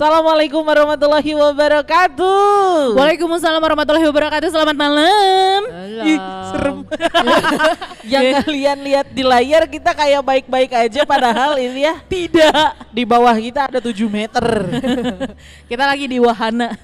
Assalamualaikum warahmatullahi wabarakatuh. Waalaikumsalam warahmatullahi wabarakatuh. Selamat malam. Ih, serem. Yang kalian lihat di layar kita kayak baik-baik aja padahal ini ya tidak. Di bawah kita ada 7 meter. Kita lagi di wahana.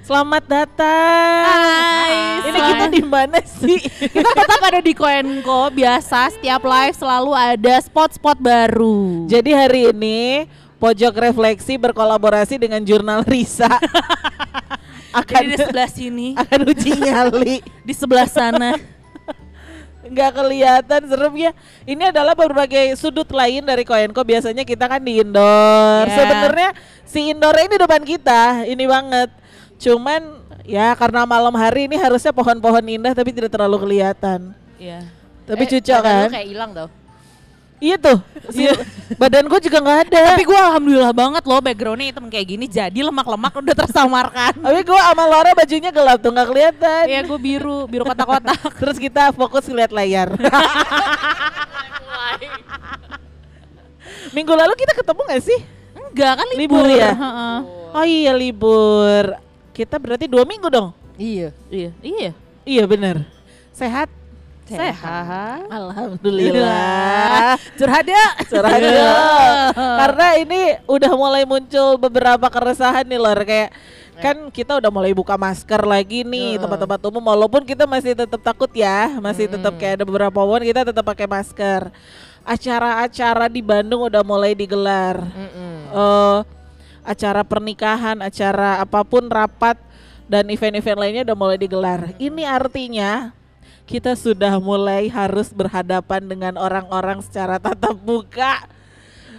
Selamat datang. Hai, Ini kita di mana sih? Kita tetap ada di Koenko. Biasa setiap live selalu ada spot-spot baru. Jadi hari ini Pojok Refleksi berkolaborasi dengan jurnal Risa akan Jadi di sebelah sini, akan uji nyali. di sebelah sana. nggak kelihatan seremnya. Ini adalah berbagai sudut lain dari Koenko. Biasanya kita kan di indoor. Ya. Sebenarnya si indoor ini depan kita, ini banget. Cuman ya karena malam hari ini harusnya pohon-pohon indah tapi tidak terlalu kelihatan. Iya. Tapi Eh, lu kan? kayak hilang tau. Iya tuh. Si, badan gue juga nggak ada. Tapi gue alhamdulillah banget loh backgroundnya hitam kayak gini. Jadi lemak-lemak udah tersamarkan. Tapi gue sama Laura bajunya gelap tuh nggak kelihatan. Iya gue biru, biru kotak-kotak. Terus kita fokus lihat layar. Minggu lalu kita ketemu gak sih? Enggak kan Libur libur, ya? Heeh. Oh iya libur. Kita berarti dua minggu dong. Iya. Iya, iya. Iya bener. Sehat. Sehat. Alhamdulillah. Curhat ya. Curhat dong. Karena ini udah mulai muncul beberapa keresahan nih lor kayak kan kita udah mulai buka masker lagi nih tempat-tempat umum walaupun kita masih tetap takut ya masih tetap Mm. kayak ada beberapa momen kita tetap pakai masker acara-acara di Bandung udah mulai digelar eh acara pernikahan, acara apa pun rapat dan event-event lainnya udah mulai digelar. Ini artinya kita sudah mulai harus berhadapan dengan orang-orang secara tatap muka.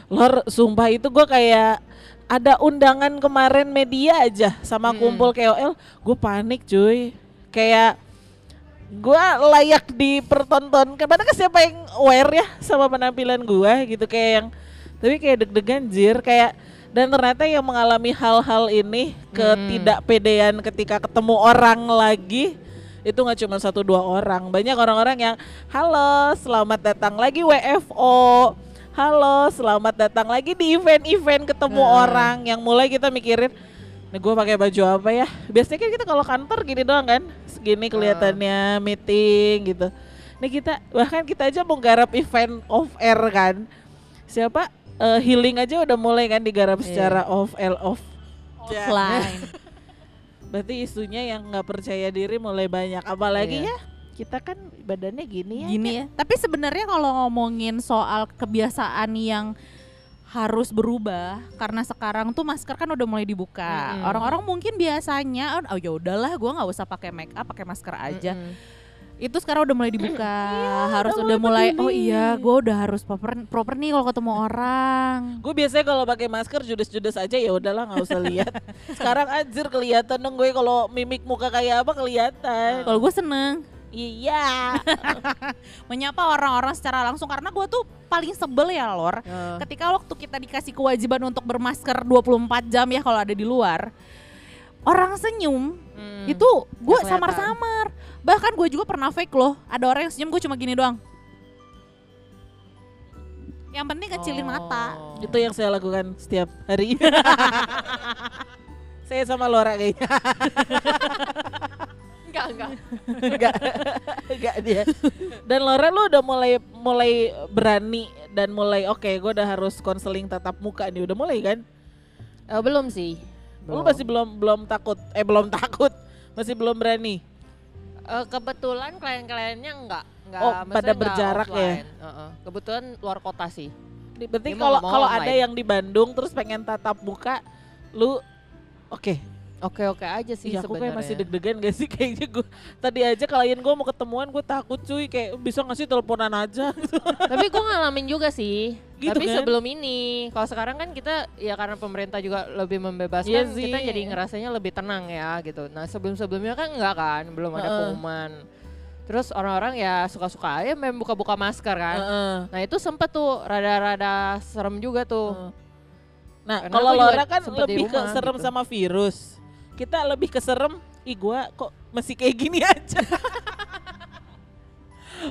Lor, sumpah itu gue kayak ada undangan kemarin media aja sama Hmm. kumpul KOL, gue panik cuy. Kayak gue layak dipertontonkan. Padahal kan siapa yang aware ya sama penampilan gue gitu kayak yang tapi kayak deg-degan jir kayak dan ternyata yang mengalami hal-hal ini ketidakpedean ketika ketemu orang lagi itu nggak cuma satu dua orang banyak orang-orang yang halo selamat datang lagi WFO halo selamat datang lagi di event-event ketemu Hmm. orang yang mulai kita mikirin Nih gue pakai baju apa ya? Biasanya kan kita kalau kantor gini doang kan, segini kelihatannya meeting gitu. Nih kita bahkan kita aja mau garap event off air kan. Siapa Eh, healing aja udah mulai kan digarap Iya. secara off L off. Offline. Berarti isunya yang nggak percaya diri mulai banyak. Apalagi Iya. ya kita kan badannya gini ya. Gini ya. Tapi sebenarnya kalau ngomongin soal kebiasaan yang harus berubah karena sekarang tuh masker kan udah mulai dibuka. Orang-orang mungkin biasanya oh ya udahlah gua nggak usah pakai make up, pakai masker aja. Mm-mm. Itu sekarang udah mulai dibuka. harus udah udah mulai mulai oh iya, gua udah harus proper proper nih kalau ketemu orang. Gue biasanya kalau pakai masker judes-judes aja ya udahlah nggak usah lihat. Sekarang anjir kelihatan dong gue kalau mimik muka kayak apa kelihatan. Kalau gue seneng Iya. menyapa orang-orang secara langsung karena gua tuh paling sebel ya lor Oh. ketika waktu kita dikasih kewajiban untuk bermasker 24 jam ya kalau ada di luar orang senyum Mm. itu gue samar-samar bahkan gue juga pernah fake loh ada orang yang senyum gue cuma gini doang yang penting kecilin mata Oh. Itu yang saya lakukan setiap hari. saya sama Laura kayaknya. enggak enggak. Enggak. Enggak dia. Dan Laura lu udah mulai mulai berani dan mulai oke, gue udah harus konseling tatap muka nih. Udah mulai kan? Eh, belum sih. Lu masih belum belum takut. Eh belum takut. Masih belum berani. Eh, kebetulan klien-kliennya enggak enggak Oh, pada berjarak ya? offline. Heeh. Kebetulan luar kota sih. Berarti kalau kalau ada yang di Bandung terus pengen tatap muka, lu oke. Oke-oke aja sih Iya aku kayak masih deg-degan gak sih kayaknya gue tadi aja klien gue mau ketemuan gue takut cuy kayak bisa nggak sih teleponan aja gitu. Tapi gue ngalamin juga sih. Gitu Tapi kan? sebelum ini, kalau sekarang kan kita ya karena pemerintah juga lebih membebaskan, Iya sih. kita jadi ngerasanya lebih tenang ya gitu. Nah sebelum-sebelumnya kan enggak kan, belum ada pengumuman. Terus orang-orang ya suka-suka aja main buka-buka masker kan. Heeh. Nah itu sempet tuh rada-rada serem juga tuh. Heeh. Nah kalau Laura kan lebih ke serem gitu. sama virus. Kita lebih ke serem, ih gue kok masih kayak gini aja.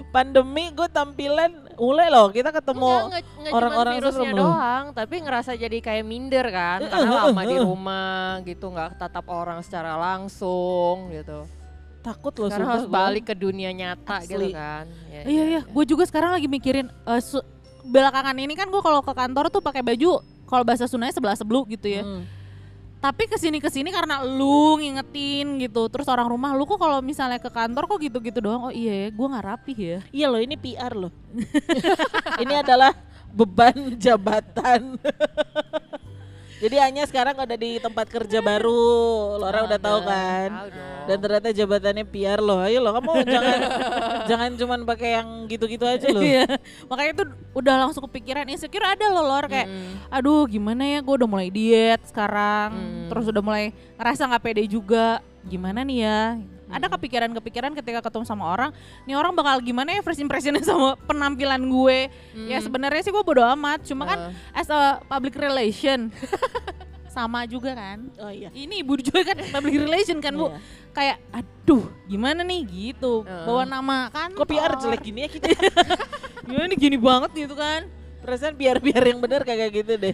Pandemi gue tampilan mulai loh kita ketemu orang-orang virusnya serem loh. doang, tapi ngerasa jadi kayak minder kan, Eh, karena eh, lama eh, di eh. rumah gitu, nggak tatap orang secara langsung gitu. takut loh Sekarang harus balik ke dunia nyata gitu Asli. kan. Ya, Iya iya, gue juga sekarang lagi mikirin eh, su- belakangan ini kan gue kalau ke kantor tuh pakai baju kalau bahasa Sundanya sebelah sebelu gitu ya. Hmm. Tapi ke sini ke sini karena lu ngingetin gitu, terus orang rumah lu kok kalau misalnya ke kantor kok gitu-gitu doang. Oh iya, ya, gue nggak rapih ya. Iya loh ini PR loh. ini adalah beban jabatan. Jadi hanya sekarang udah di tempat kerja baru, Laura udah tahu kan. Dan ternyata jabatannya PR loh. Ayo loh kamu jangan jangan cuman pakai yang gitu-gitu aja loh. Iya. Makanya tuh udah langsung kepikiran insecure ada loh lor kayak Mm. aduh gimana ya gue udah mulai diet sekarang Hmm. terus udah mulai ngerasa nggak pede juga gimana nih ya ada kepikiran-kepikiran ketika ketemu sama orang nih orang bakal gimana ya first impressionnya sama penampilan gue ya Hmm. sebenarnya sih gue bodo amat cuma kan Eh, as a public relation sama juga kan Oh iya. ini ibu juga kan public relation kan bu Iya. kayak aduh gimana nih gitu Heeh. bawa nama kan Kok PR jelek gini ya kita? gimana nih gini banget gitu kan Perasaan biar-biar yang bener kagak gitu deh.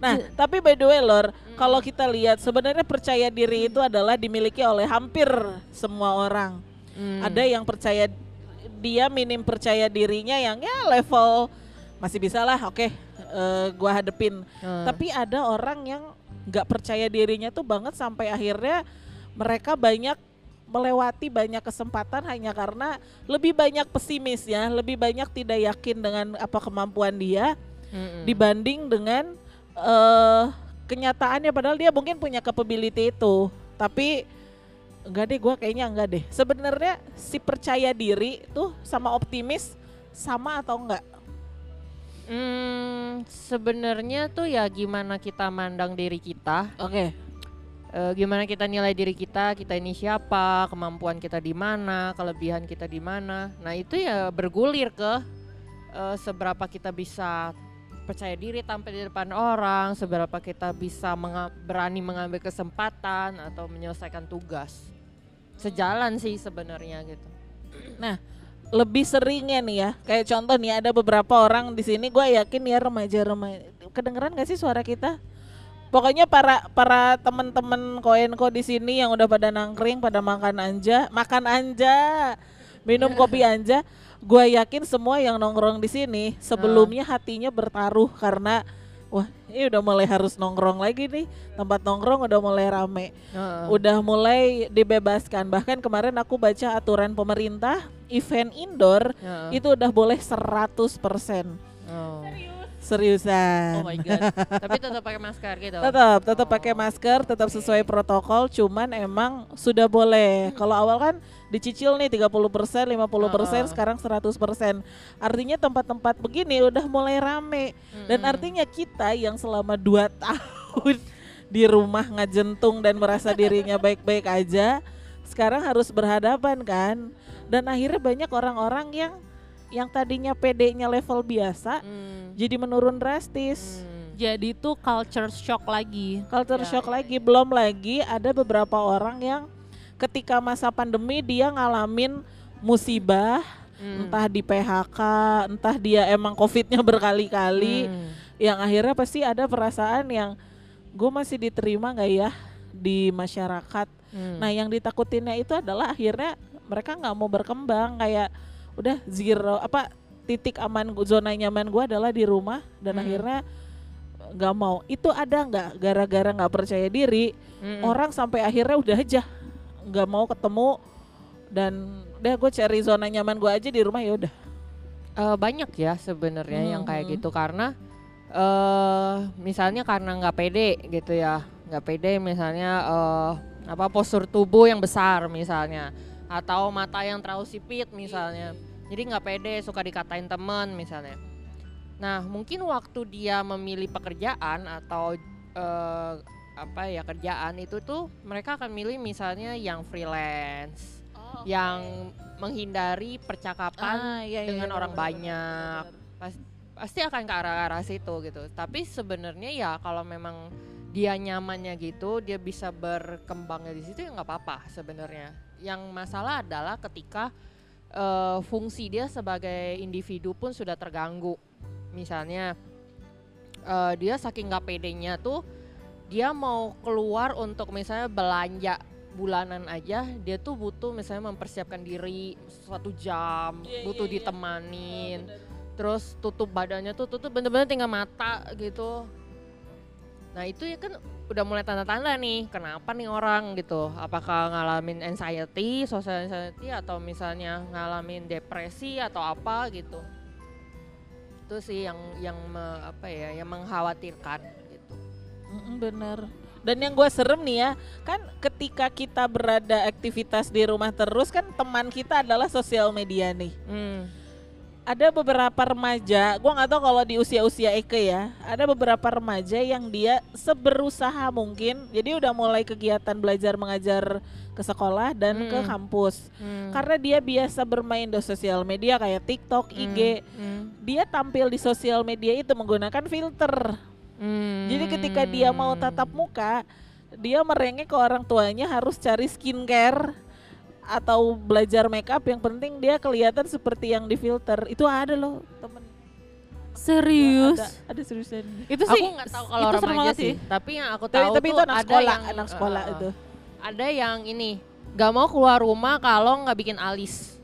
Nah, tapi by the way Lor, kalau kita lihat sebenarnya percaya diri itu adalah dimiliki oleh hampir semua orang. mm. Ada yang percaya dia minim percaya dirinya yang ya level masih bisa lah, oke, eh, gua hadepin. Eh. Tapi ada orang yang nggak percaya dirinya tuh banget sampai akhirnya mereka banyak melewati banyak kesempatan hanya karena lebih banyak pesimis ya, lebih banyak tidak yakin dengan apa kemampuan dia Mm-mm. dibanding dengan eh kenyataannya padahal dia mungkin punya capability itu. Tapi enggak deh gua kayaknya enggak deh. Sebenarnya si percaya diri tuh sama optimis sama atau enggak? Hmm, sebenarnya tuh ya gimana kita mandang diri kita, Oke. eh, gimana kita nilai diri kita, kita ini siapa, kemampuan kita di mana, kelebihan kita di mana. Nah itu ya bergulir ke eh, seberapa kita bisa percaya diri tampil di depan orang, seberapa kita bisa menga- berani mengambil kesempatan atau menyelesaikan tugas. Sejalan sih sebenarnya gitu. lebih seringnya nih ya kayak contoh nih ada beberapa orang di sini gue yakin ya remaja-remaja kedengeran gak sih suara kita pokoknya para para teman-teman koenko di sini yang udah pada nangkring pada makan anja makan anja minum kopi anja gue yakin semua yang nongkrong di sini sebelumnya hatinya bertaruh karena wah ini udah mulai harus nongkrong lagi nih tempat nongkrong udah mulai rame Heeh. udah mulai dibebaskan. Bahkan kemarin aku baca aturan pemerintah event indoor Heeh. itu udah boleh 100%. Oh. Seriusan. oh my god Tapi tetap pakai masker gitu. Tetap tetap pakai masker, tetap sesuai protokol, cuman emang sudah boleh. Kalau awal kan dicicil nih 30%, 50%, Heeh. sekarang 100%. Artinya tempat-tempat begini udah mulai rame. Dan Mm-mm. artinya kita yang selama 2 tahun di rumah ngajentung dan merasa dirinya baik-baik aja, sekarang harus berhadapan kan. Dan akhirnya banyak orang-orang yang yang tadinya PD-nya level biasa Hmm. jadi menurun drastis. Hmm. jadi tuh culture shock lagi Culture Ya, shock ya, lagi, belum lagi ada beberapa orang yang ketika masa pandemi dia ngalamin musibah, Hmm. entah di PHK, entah dia emang covidnya berkali-kali, Hmm. yang akhirnya pasti ada perasaan yang gue masih diterima nggak ya di masyarakat. Hmm. Nah yang ditakutinnya itu adalah akhirnya mereka nggak mau berkembang kayak udah zero apa titik aman zona nyaman gue adalah di rumah dan Hmm. akhirnya nggak mau. Itu ada nggak gara-gara nggak percaya diri Mm-mm. orang sampai akhirnya udah aja nggak mau ketemu dan udah gue cari zona nyaman gue aja di rumah ya udah. Eh, banyak ya sebenarnya yang kayak Mhm. gitu karena eh misalnya karena nggak pede gitu ya nggak pede misalnya eh apa postur tubuh yang besar misalnya atau mata yang terlalu sipit misalnya jadi nggak pede suka dikatain temen misalnya nah mungkin waktu dia memilih pekerjaan atau eh apa ya kerjaan itu tuh mereka akan milih misalnya yang freelance yang menghindari percakapan Ah, iya, iya, dengan benar, orang benar, banyak. benar. Pas- pasti akan ke arah-arah situ gitu. Tapi sebenarnya ya kalau memang dia nyamannya gitu, dia bisa berkembangnya di situ ya nggak apa-apa sebenarnya. Yang masalah adalah ketika eh, fungsi dia sebagai individu pun sudah terganggu. Misalnya eh, dia saking nggak pedenya tuh dia mau keluar untuk misalnya belanja bulanan aja dia tuh butuh misalnya mempersiapkan diri satu jam Iya, butuh iya. ditemanin terus tutup badannya tuh tutup bener-bener tinggal mata gitu nah itu ya kan udah mulai tanda-tanda nih kenapa nih orang gitu apakah ngalamin anxiety social anxiety atau misalnya ngalamin depresi atau apa gitu itu sih yang yang me- apa ya yang mengkhawatirkan gitu Mm-mm, bener. Dan yang gue serem nih ya, kan ketika kita berada aktivitas di rumah terus kan teman kita adalah sosial media nih. hmm. Ada beberapa remaja, gue nggak tahu kalau di usia-usia Eke ya, ada beberapa remaja yang dia seberusaha mungkin, jadi udah mulai kegiatan belajar mengajar ke sekolah dan ke Mm. kampus. Hmm. Karena dia biasa bermain di sosial media kayak TikTok, IG, Hmm. dia tampil di sosial media itu menggunakan filter. Hmm. Jadi ketika dia mau tatap muka, dia merengek ke orang tuanya harus cari skincare atau belajar makeup yang penting dia kelihatan seperti yang difilter. Itu ada loh, temen. Serius? Ada, ada seriusan. Itu aku sih nggak tahu kalau remaja banget sih. Tapi yang aku Tapi, tahu tapi tuh itu anak ada sekolah, yang anak sekolah eh, itu. Ada yang ini nggak mau keluar rumah kalau nggak bikin alis.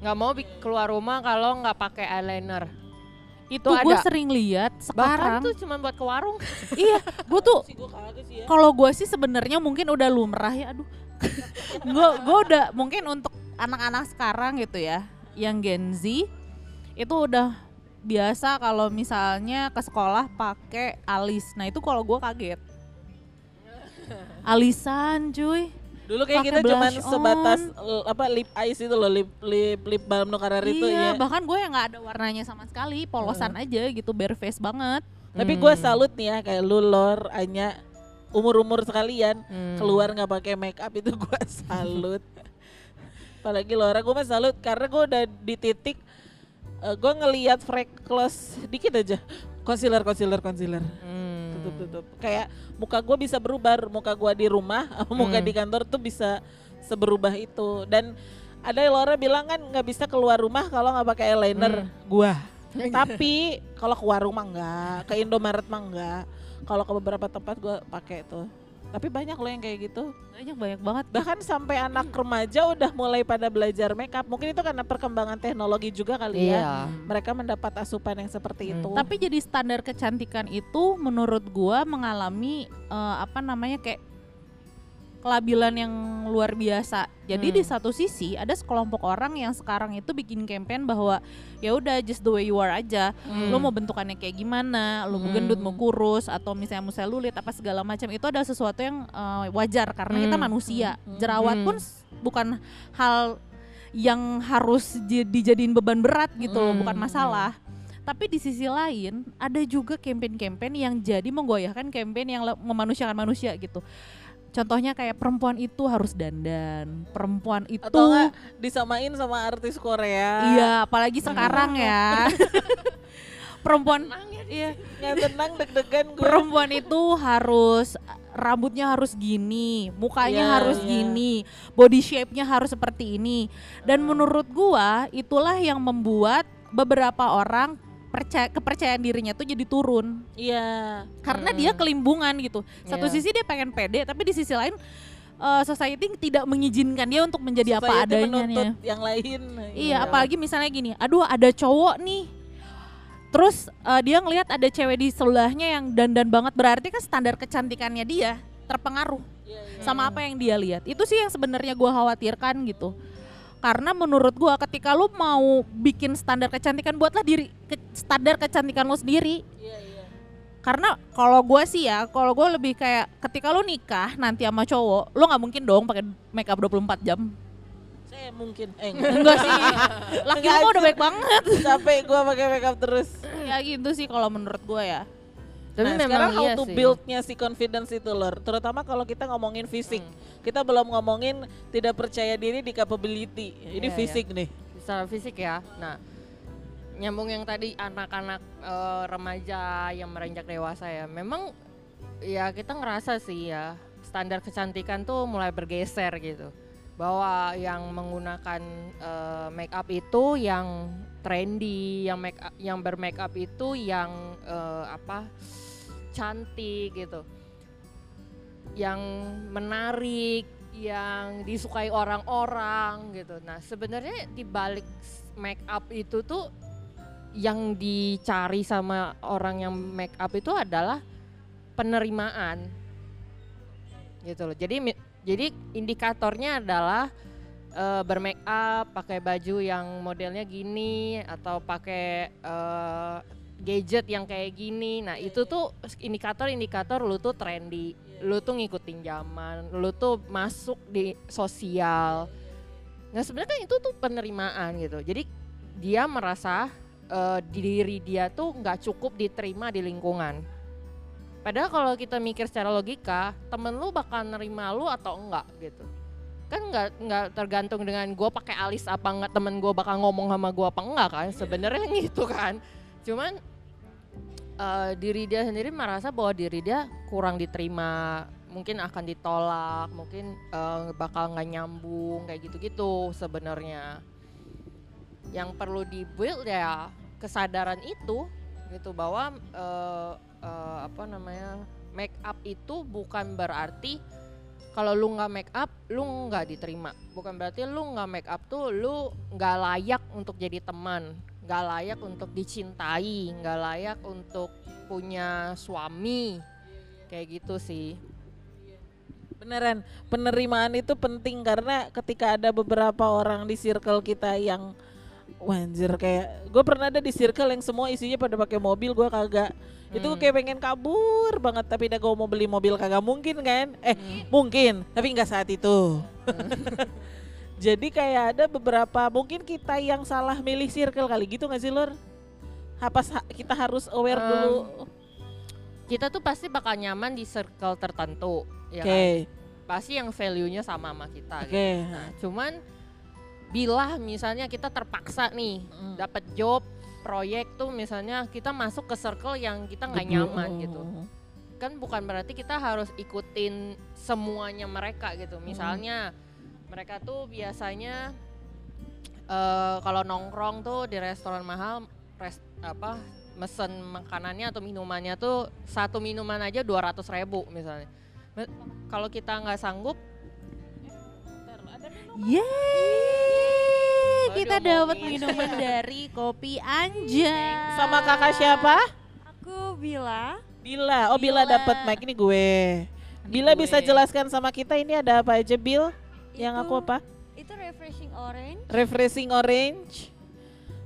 Nggak mau keluar rumah kalau nggak pakai eyeliner. itu gue ada. sering lihat Bahkan sekarang. tuh cuma buat ke warung. iya, gue tuh Sih gua kagak sih ya. kalau gue sih sebenarnya mungkin udah lumrah ya aduh gue gue udah mungkin untuk anak-anak sekarang gitu ya yang Gen Z itu udah biasa kalau misalnya ke sekolah pakai alis nah itu kalau gue kaget alisan cuy Dulu kayak kita cuman blush sebatas on. l- apa lip eyes itu loh, lip lip lip balm no karar itu iya ya. bahkan gue yang nggak ada warnanya sama sekali polosan aja gitu bare face banget Tapi gue Hmm. salut nih ya kayak lu Lor, Anya, umur-umur sekalian Hmm. keluar nggak pakai make up itu gue salut. Apalagi Laura gue mah salut karena gue udah di titik gue ngelihat freckles dikit aja. Concealer, concealer, concealer. Hmm. Tutup, tutup. Kayak muka gue bisa berubah, muka gue di rumah, muka Hmm. di kantor tuh bisa seberubah itu. Dan ada Laura bilang kan nggak bisa keluar rumah kalau nggak pakai eyeliner. Hmm. Gua. Tapi kalau ke warung mah enggak, ke Indomaret mah enggak. Kalau ke beberapa tempat gue pakai tuh. Tapi banyak loh yang kayak gitu. banyak banyak banget Bahkan sampai anak remaja udah mulai pada belajar makeup. Mungkin itu karena perkembangan teknologi juga kali ya. Iya. Mereka mendapat asupan yang seperti Hmm. itu. Tapi jadi standar kecantikan itu menurut gua mengalami eh, apa namanya kayak kelabilan yang luar biasa. Jadi Hmm. di satu sisi ada sekelompok orang yang sekarang itu bikin campaign bahwa ya udah just the way you are aja. Hmm. Lo mau bentukannya kayak gimana, lo mau gendut, mau kurus atau misalnya mau selulit apa segala macam itu ada sesuatu yang eh, wajar karena kita Hmm. manusia. Hmm. Jerawat Hmm. pun bukan hal yang harus di- dijadiin beban berat gitu, Hmm. bukan masalah. Tapi di sisi lain ada juga campaign-campaign yang jadi menggoyahkan campaign yang memanusiakan manusia gitu. Contohnya kayak perempuan itu harus dandan, perempuan itu Atau enggak disamain sama artis Korea. iya, apalagi sekarang ya. perempuan iya, Nggak tenang deg-degan gue. perempuan itu harus rambutnya harus gini, mukanya Iya, harus iya. gini, body shape-nya harus seperti ini. Dan menurut gua itulah yang membuat beberapa orang percaya kepercayaan dirinya tuh jadi turun Iya. karena Hmm. dia kelimpungan gitu. Satu Iya. sisi dia pengen pede, tapi di sisi lain eh, society tidak mengizinkan dia untuk menjadi apa Society adanya. menuntut yang lain. Iya, apalagi misalnya gini, aduh ada cowok nih. Terus eh, dia ngelihat ada cewek di sebelahnya yang dandan banget, berarti kan standar kecantikannya dia terpengaruh Iya, iya. sama apa yang dia lihat. Itu sih yang sebenarnya gua khawatirkan gitu. Karena menurut gua ketika lu mau bikin standar kecantikan buatlah diri ke- standar kecantikan lu sendiri. Iya, iya. Karena kalau gua sih ya, kalau gua lebih kayak ketika lu nikah nanti sama cowok, lu nggak mungkin dong pakai makeup 24 jam. Saya mungkin eh Enggak sih. Laki lu udah baik banget. capek gue pakai makeup terus. ya gitu sih kalau menurut gue ya. Tapi nah, memang sekarang how iya to sih. buildnya si confidence itu lor, terutama kalau kita ngomongin fisik. Hmm. Kita belum ngomongin tidak percaya diri di capability. Ini Iya, fisik nih. secara fisik ya. Nah, nyambung yang tadi anak-anak eh, remaja yang merenjak dewasa ya. Memang ya kita ngerasa sih ya standar kecantikan tuh mulai bergeser gitu. bahwa yang menggunakan eh, make up itu yang trendy, yang make up, yang bermake up itu yang eh, apa cantik gitu, yang menarik, yang disukai orang-orang gitu. Nah sebenarnya di balik make up itu tuh yang dicari sama orang yang make up itu adalah penerimaan gitu loh. Jadi jadi indikatornya adalah eh, bermake up, pakai baju yang modelnya gini atau pakai eh, gadget yang kayak gini. Nah, itu tuh indikator-indikator lu tuh trendy, lu tuh ngikutin zaman, lu tuh masuk di sosial. Nah, sebenarnya kan itu tuh penerimaan gitu. Jadi dia merasa eh, diri dia tuh nggak cukup diterima di lingkungan. Padahal kalau kita mikir secara logika, temen lu bakal nerima lu atau enggak gitu. Kan nggak nggak tergantung dengan gue pakai alis apa enggak temen gue bakal ngomong sama gue apa enggak kan sebenarnya gitu kan. Cuman eh, diri dia sendiri merasa bahwa diri dia kurang diterima, mungkin akan ditolak, mungkin eh, bakal nggak nyambung kayak gitu-gitu sebenarnya. Yang perlu dibuild ya kesadaran itu gitu bahwa eh, eh, apa namanya make up itu bukan berarti kalau lu nggak make up lu nggak diterima. Bukan berarti lu nggak make up tuh lu nggak layak untuk jadi teman nggak layak untuk dicintai nggak layak untuk punya suami. Kayak gitu sih. Beneran, penerimaan itu penting karena ketika ada beberapa orang di circle kita yang Wanjir kayak gue pernah ada di circle yang semua isinya pada pakai mobil gue kagak. Itu Hmm. kayak pengen kabur banget tapi udah gue mau beli mobil kagak mungkin kan? Eh mungkin tapi nggak saat itu jadi kayak ada beberapa mungkin kita yang salah milih circle kali gitu nggak sih lor apa kita harus aware Em, dulu? kita tuh pasti bakal nyaman di circle tertentu ya oke. kan? pasti yang value-nya sama sama kita oke. gitu. Nah, cuman bila misalnya kita terpaksa nih Mm. dapat job proyek tuh misalnya kita masuk ke circle yang kita nggak nyaman gitu. Kan bukan berarti kita harus ikutin semuanya mereka gitu. Misalnya mereka tuh biasanya eh kalau nongkrong tuh di restoran mahal res, apa mesen makanannya atau minumannya tuh satu minuman aja 200 ribu misalnya kalau kita nggak sanggup Yeay, Oh, kita dapat minuman dari Kopi Anja. sama kakak siapa Aku Bila. Bila oh Bila, Bila. dapat mic ini gue Bila gue. bisa jelaskan sama kita ini ada apa aja Bill yang Itu- aku apa Itu refreshing orange, refreshing orange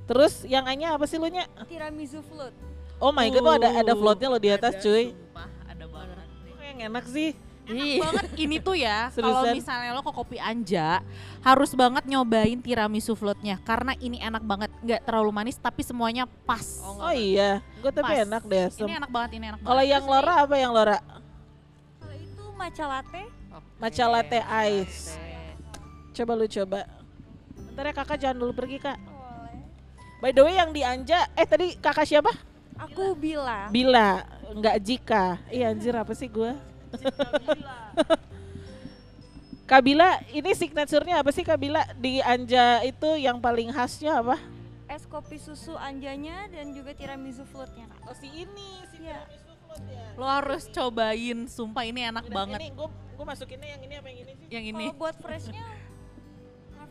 terus yang A-nya apa sih lu nya tiramisu float. oh my god tuh ada ada floatnya lo di atas Ada, cuy Sumpah, ada banget. Kok yang enak sih Enak banget ini tuh ya. Kalau misalnya lo ke Kopi Anja, harus banget nyobain tiramisu floatnya karena ini enak banget, nggak terlalu manis tapi semuanya pas. Oh, oh iya gue tapi Pas. enak deh Sem. Ini enak banget, ini enak kalau yang Lora apa yang Lora Kalau itu matcha latte, oke, Matcha latte ice. latte. Coba lu coba Ntar ya kakak jangan dulu pergi kak boleh. By the way yang di Anja Eh tadi kakak siapa? Aku Bila. Bila Enggak Jika Iya anjir apa sih gue Kak Bila ini signaturenya apa sih Kak Bila Di Anja itu yang paling khasnya apa? Es kopi susu anjanya dan juga tiramisu floatnya kak. Oh si ini si Iya. tiramisu float ya Lo harus cobain, sumpah ini enak Dan banget. Ini gue gue masukinnya yang ini apa yang ini sih? Yang ini. Kalau buat freshnya,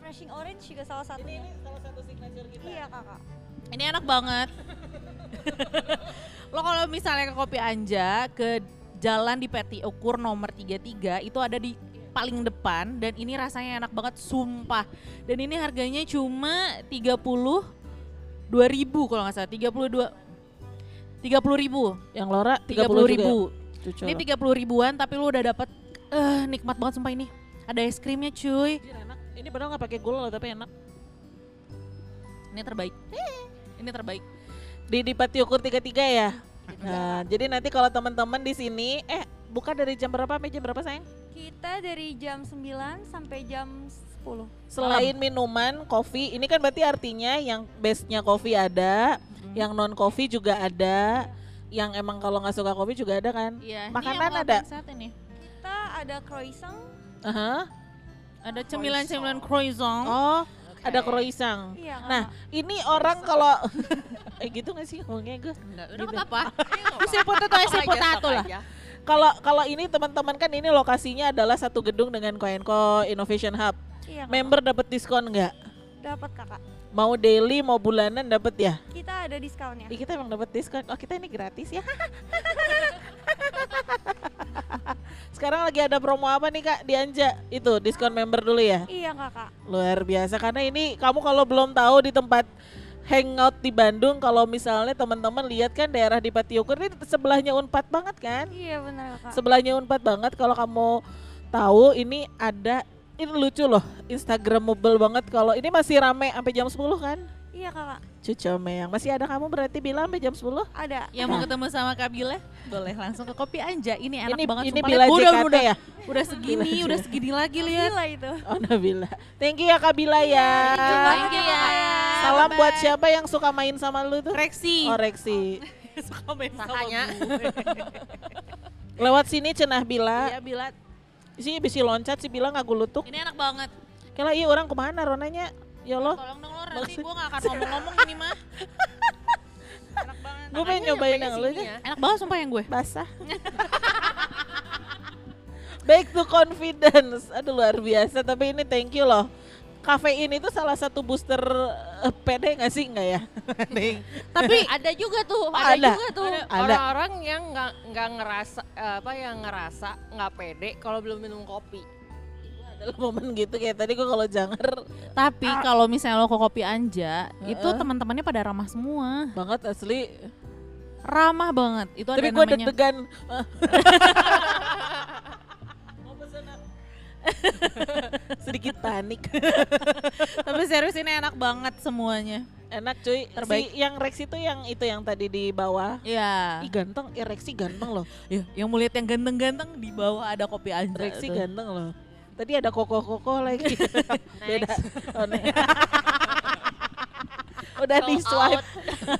refreshing orange juga salah Ini satunya. ini salah satu signature kita. Iya kakak. Ini enak banget. Lo kalau misalnya ke Kopi Anja ke jalan di Peti Ukur nomor 33 itu ada di paling depan dan ini rasanya enak banget sumpah. Dan ini harganya cuma 32 ribu kalau nggak salah 32 30 ribu Yang Lora 30 30 ribu ribu. ini 30 ribuan tapi lu udah dapat eh nikmat banget sumpah ini ada es krimnya cuy. Ini padahal nggak pakai gula loh tapi enak. ini terbaik ini terbaik Di di Pati Ukur 33 ya. Nah, jadi nanti kalau teman-teman di sini eh buka dari jam berapa sampai jam berapa sayang? Kita dari jam 9 sampai jam 10. Selain minuman, kopi, ini kan berarti artinya yang base-nya kopi ada, yang non kopi juga ada, yang emang kalau nggak suka kopi juga ada kan? Iya, Makanan ini yang ada? ini. Kita ada croissant, Aha. Ada cemilan-cemilan croissant. Oh, ada croissant. Iya, Nah, Kakak. ini orang kalau eh gitu gak sih ngomongnya gue? Enggak, udah Gitu. apa-apa. Isi potato, isi potato lah. Kalau kalau ini teman-teman kan ini lokasinya adalah satu gedung dengan Koenko Innovation Hub. Iya. Member dapat diskon nggak? dapat Kakak. Mau daily mau bulanan dapat ya? Kita ada diskonnya. Ih, kita emang dapat diskon. Oh, kita ini gratis ya. Sekarang lagi ada promo apa nih Kak di Anja? Itu diskon member dulu ya. Iya, Kakak. Luar biasa karena ini kamu kalau belum tahu di tempat hangout di Bandung kalau misalnya teman-teman lihat kan daerah di Patiukur ini sebelahnya Unpad banget kan? Iya, benar Kakak. Sebelahnya Unpad banget kalau kamu tahu ini ada ini lucu loh Instagramable banget kalau ini masih rame sampai jam 10 kan? Iya, Kakak. Cucu Meyang masih ada kamu berarti bilang sampai jam 10? Ada. Yang mau ketemu sama Kak Bila, boleh langsung ke Kopi Anja. Ini enak ini banget ini bila udah, JKT udah, ya? udah segini, udah segini lagi lihat. Gila itu. Oh Nabila. Thank you ya Kak Bila ya. Thank you ya. Salam buat siapa yang suka main sama lu tuh? Reksi. Oh Reksi. Suka main sama Sahanya. gue. Lewat sini cenah Bila. Iya Bila. Sini bisa loncat sih Bila ngagulutuk. Ini enak banget. Kela iya orang ke mana Ronanya? Ya Allah. Tolong dong Lor, nanti Maksud- gue gak akan ngomong-ngomong ini mah. enak banget. Gue pengen nyobain yang lu aja. Enak banget sumpah yang gue. Basah. Back to confidence. Aduh luar biasa. Tapi ini thank you loh. Kafein itu salah satu booster eh, PD gak sih? Enggak ya? Tapi ada juga tuh, Oh, ada, ada. juga tuh Ada. orang-orang yang nggak nggak ngerasa eh, apa yang ngerasa nggak pede kalau belum minum kopi. Ada momen gitu kayak tadi gue kalau jangar Tapi kalau misalnya lo ke Kopi Anja, itu Heeh. teman-temannya pada ramah semua. banget asli. Ramah banget. Itu Tapi ada gue namanya. deg-degan. Sedikit panik. Tapi serius ini enak banget semuanya. Enak cuy. Terbaik. Si yang Rex itu yang itu yang tadi di bawah. Iya. Ih ganteng, ya Rexy ganteng loh. Ya, yang mau lihat yang ganteng-ganteng di bawah ada Kopi Anja. Rexy tuh. ganteng loh. Tadi ada koko-koko lagi. Beda. Oh, Udah di swipe,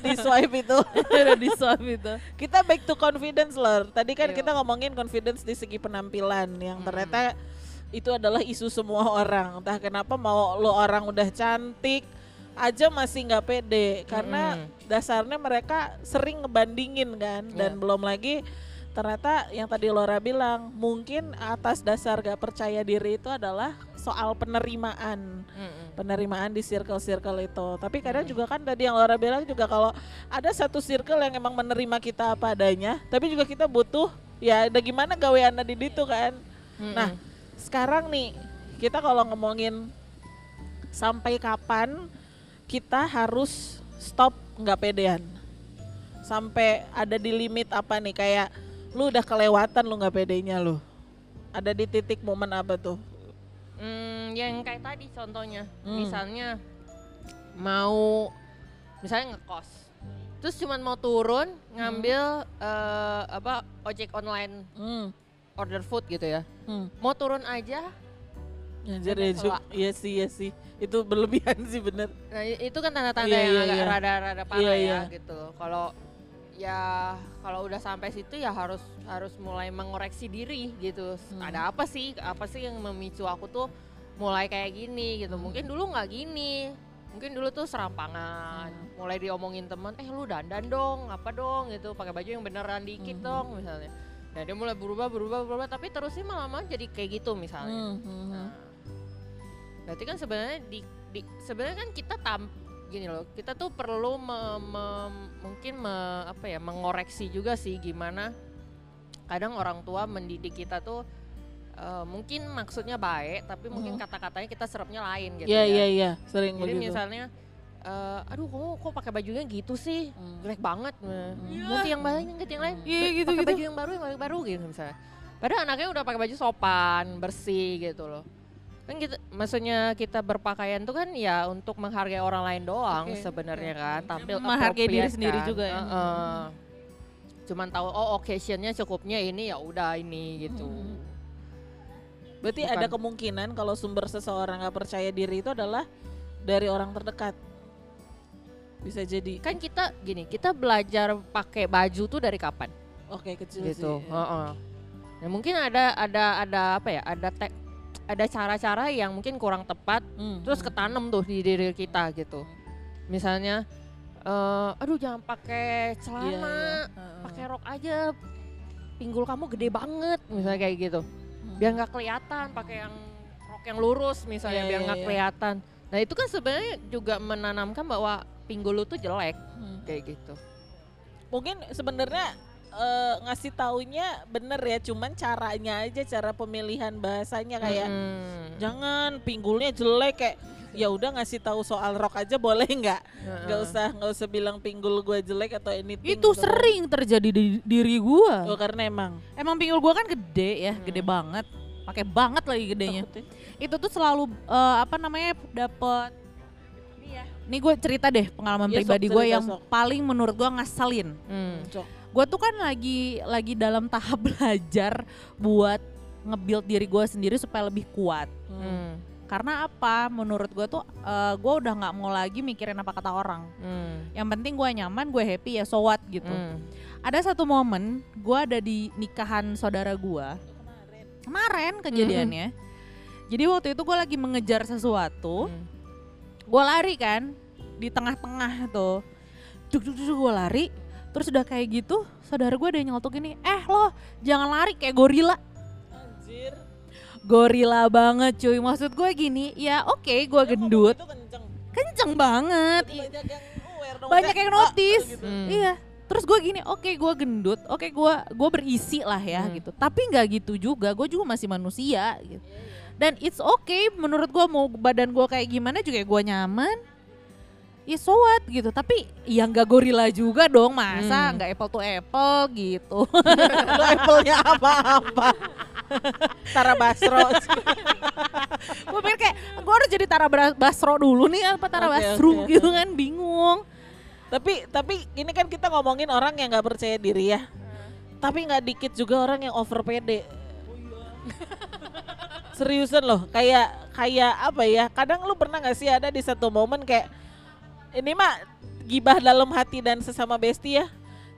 di swipe itu. Udah di swap itu. Kita back to confidence loh. Tadi kan Iya. kita ngomongin confidence di segi penampilan yang ternyata itu adalah isu semua orang. Entah kenapa mau lo orang udah cantik aja masih nggak pede karena Mm. dasarnya mereka sering ngebandingin kan dan Iya. belum lagi ternyata yang tadi Laura bilang mungkin atas dasar gak percaya diri itu adalah soal penerimaan Mm-mm. penerimaan di circle-circle itu. Tapi kadang juga kan tadi yang Laura bilang juga kalau ada satu circle yang emang menerima kita apa adanya, tapi juga kita butuh ya ada gimana gaweana di situ kan. Mm-mm. Nah, sekarang nih kita kalau ngomongin sampai kapan kita harus stop nggak pedean. Sampai ada di limit apa nih kayak lu udah kelewatan lu nggak pedenya lu. Ada di titik momen apa tuh? Hmm, yang kayak tadi contohnya, Hmm. misalnya mau misalnya ngekos, terus cuman mau turun ngambil eh, apa ojek online Hmm. order food gitu ya, Hmm. mau turun aja, Anjir ya. Iya sih, iya sih. Itu berlebihan sih bener. nah itu kan tanda-tanda Iya, yang iya, agak iya. rada-rada parah Iya, ya iya. gitu. Kalau ya kalau udah sampai situ ya harus harus mulai mengoreksi diri gitu. Hmm. Ada apa sih? Apa sih yang memicu aku tuh mulai kayak gini gitu? Mungkin dulu nggak gini. Mungkin dulu tuh serampangan, Hmm. mulai diomongin teman, eh lu dandan dong, apa dong gitu, pakai baju yang beneran dikit Hmm. dong misalnya. Nah dia mulai berubah, berubah, berubah, tapi terusnya malah jadi kayak gitu misalnya. Hmm, hmm, Nah, berarti kan sebenarnya di, di sebenarnya kan kita tam gini loh, kita tuh perlu me- me- mungkin me- apa ya mengoreksi juga sih gimana kadang orang tua mendidik kita tuh eh, mungkin maksudnya baik, tapi mungkin Mhm. kata-katanya kita serapnya lain gitu Iya, ya. iya, iya. Sering Jadi begitu. misalnya eh, aduh kamu kok pakai bajunya gitu sih? Hmm. Jelek banget. Nah, Iya. Ganti yang baru, ganti yang lain. Iya, Ba- gitu, pakai gitu. baju yang baru, yang baru gitu misalnya. Padahal anaknya udah pakai baju sopan, bersih gitu loh. Kan kita, maksudnya kita berpakaian tuh kan ya untuk menghargai orang lain doang Oke, sebenarnya kan, tampil Menghargai diri appropriate sendiri kan. juga ya. Heeh. Cuman tahu oh occasionnya cukupnya ini ya udah ini gitu. Hmm. Berarti Bukan. ada kemungkinan kalau sumber seseorang nggak percaya diri itu adalah dari orang terdekat. Bisa jadi. Kan kita gini, kita belajar pakai baju tuh dari kapan? Oke kecil gitu. sih. Heeh. Nah, mungkin ada ada ada apa ya? Ada tek ada cara-cara yang mungkin kurang tepat Hmm, terus hmm. ketanam tuh di diri kita gitu. Misalnya eh aduh jangan pakai Iya, celana, iya. Heeh. pakai rok aja. Pinggul kamu gede banget misalnya kayak gitu. Biar nggak kelihatan pakai yang rok yang lurus misalnya Iya, biar iya, nggak iya. kelihatan. Nah, itu kan sebenarnya juga menanamkan bahwa pinggul lu tuh jelek Hmm. kayak gitu. mungkin sebenarnya eh, ngasih taunya bener ya cuman caranya aja cara pemilihan bahasanya kayak Mm-mm. jangan pinggulnya jelek kayak ya udah ngasih tahu soal rok aja boleh nggak nggak usah nggak usah bilang pinggul gue jelek atau anything Itu gitu. sering terjadi di diri gua. oh, karena emang Emang pinggul gua kan gede ya, Hmm. gede banget. Pakai banget lagi gedenya. takutnya. Itu tuh selalu eh, apa namanya dapet Nih ya. Nih gue cerita deh pengalaman sok, pribadi gue yang sok. paling menurut gua ngeselin. Hmm. Gue tuh kan lagi lagi dalam tahap belajar buat nge-build diri gue sendiri supaya lebih kuat. Hmm. Hmm. Karena apa? Menurut gue tuh eh, gue udah nggak mau lagi mikirin apa kata orang. Hmm. Yang penting gue nyaman, gue happy ya so what gitu. Hmm. Ada satu momen gue ada di nikahan saudara gue kemarin kejadiannya. Jadi waktu itu gue lagi mengejar sesuatu, Hmm. gue lari kan di tengah-tengah tuh, duk duk duk gue lari, terus udah kayak gitu, saudara gue ada yang nyeletuk gini, eh lo jangan lari kayak gorila, Anjir. gorila banget cuy. Maksud gue gini, ya oke gue Dia gendut, kenceng. kenceng banget, Banyak yang aware dong, banyak kayak, yang notice, gitu. Hmm. iya. Terus gue gini, oke gue gendut, oke gue gue berisi lah ya Hmm. gitu. Tapi nggak gitu juga, gue juga masih manusia gitu. Dan it's okay menurut gue mau badan gue kayak gimana juga gue nyaman. Ya so what gitu, tapi ya nggak gorila juga dong masa Hmm. nggak apple to apple gitu. Lu Apple-nya apa-apa. Tara Basro. gue pikir kayak gue harus jadi Tara Basro dulu nih apa Tara Oke, Basro oke. gitu kan bingung. tapi tapi ini kan kita ngomongin orang yang nggak percaya diri ya. Tapi nggak dikit juga orang yang over pede. Seriusan loh, kayak kayak apa ya? Kadang lu pernah nggak sih ada di satu momen kayak ini mah gibah dalam hati dan sesama bestie ya.